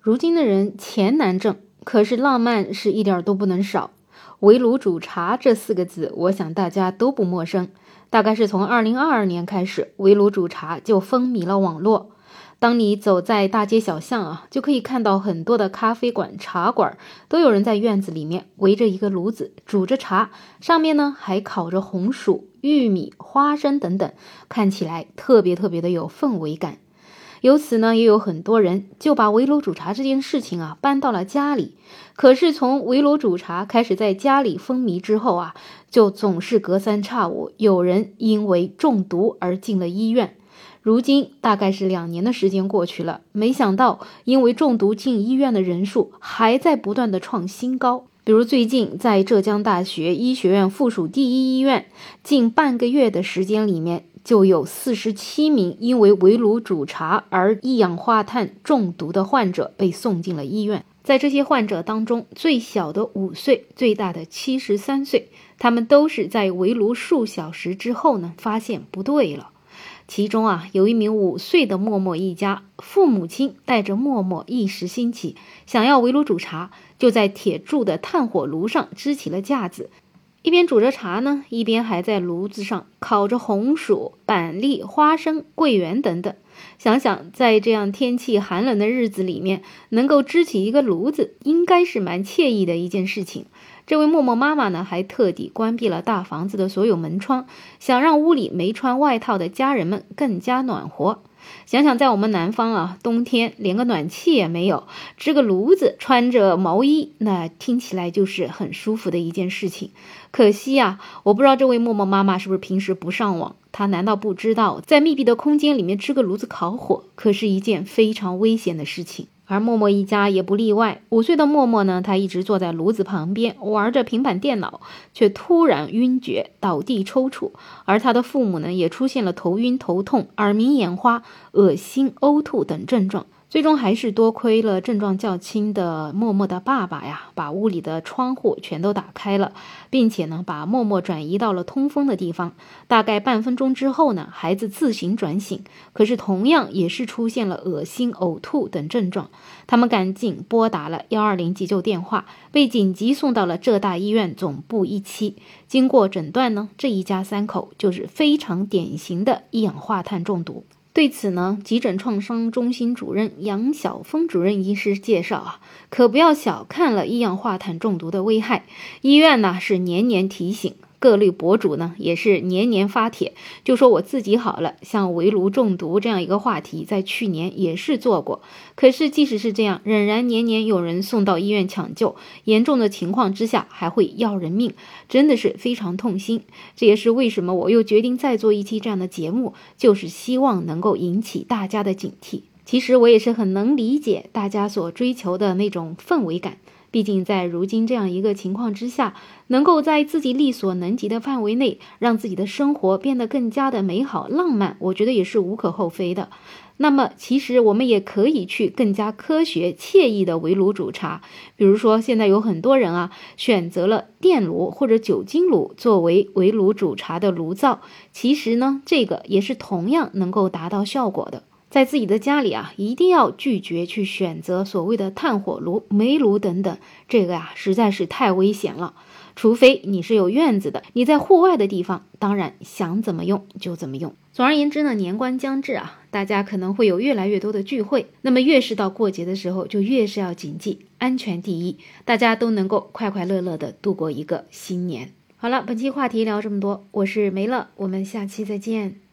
如今的人钱难挣，可是浪漫是一点都不能少。围炉煮茶这四个字，我想大家都不陌生。大概是从二零二二年开始，围炉煮茶就风靡了网络。当你走在大街小巷啊，就可以看到很多的咖啡馆、茶馆都有人在院子里面围着一个炉子煮着茶，上面呢还烤着红薯、玉米、花生等等，看起来特别特别的有氛围感。由此呢，也有很多人就把围炉煮茶这件事情啊搬到了家里。可是从围炉煮茶开始在家里风靡之后啊，就总是隔三差五有人因为中毒而进了医院。如今大概是两年的时间过去了，没想到因为中毒进医院的人数还在不断的创新高。比如最近在浙江大学医学院附属第一医院，近半个月的时间里面，就有四十七名因为围炉煮茶而一氧化碳中毒的患者被送进了医院。在这些患者当中，最小的五岁，最大的七十三岁，他们都是在围炉数小时之后呢，发现不对了。其中啊，有一名五岁的默默一家，父母亲带着默默一时兴起，想要围炉煮茶，就在铁铸的炭火炉上支起了架子，一边煮着茶呢，一边还在炉子上烤着红薯、板栗、花生、桂圆等等。想想在这样天气寒冷的日子里面，能够支起一个炉子，应该是蛮惬意的一件事情。这位默默妈妈呢，还特地关闭了大房子的所有门窗，想让屋里没穿外套的家人们更加暖和。想想在我们南方啊，冬天连个暖气也没有，支个炉子，穿着毛衣，那听起来就是很舒服的一件事情。可惜呀，我不知道这位默默妈妈是不是平时不上网，他难道不知道在密闭的空间里面支个炉子烤火，可是一件非常危险的事情？而默默一家也不例外。五岁的默默呢，他一直坐在炉子旁边玩着平板电脑，却突然晕厥倒地抽搐。而他的父母呢，也出现了头晕、头痛、耳鸣、眼花、恶心、呕吐等症状。最终还是多亏了症状较轻的默默的爸爸呀，把屋里的窗户全都打开了，并且呢，把默默转移到了通风的地方。大概半分钟之后呢，孩子自行转醒，可是同样也是出现了恶心、呕吐等症状。他们赶紧拨打了幺二零急救电话，被紧急送到了浙大医院总部一期。经过诊断呢，这一家三口就是非常典型的一氧化碳中毒。对此呢，急诊创伤中心主任杨晓峰主任医师介绍啊，可不要小看了一氧化碳中毒的危害，医院呢是年年提醒。各类博主呢也是年年发帖，就说我自己好了。像围炉中毒这样一个话题，在去年也是做过。可是即使是这样，仍然年年有人送到医院抢救，严重的情况之下还会要人命，真的是非常痛心。这也是为什么我又决定再做一期这样的节目，就是希望能够引起大家的警惕。其实我也是很能理解大家所追求的那种氛围感。毕竟，在如今这样一个情况之下，能够在自己力所能及的范围内，让自己的生活变得更加的美好浪漫，我觉得也是无可厚非的。那么，其实我们也可以去更加科学、惬意的围炉煮茶。比如说，现在有很多人啊，选择了电炉或者酒精炉作为围炉煮茶的炉灶，其实呢，这个也是同样能够达到效果的。在自己的家里啊，一定要拒绝去选择所谓的炭火炉、煤炉等等，这个呀实在是太危险了。除非你是有院子的，你在户外的地方，当然想怎么用就怎么用。总而言之呢，年关将至啊，大家可能会有越来越多的聚会，那么越是到过节的时候，就越是要谨记安全第一，大家都能够快快乐乐的度过一个新年。好了，本期话题聊这么多，我是梅乐，我们下期再见。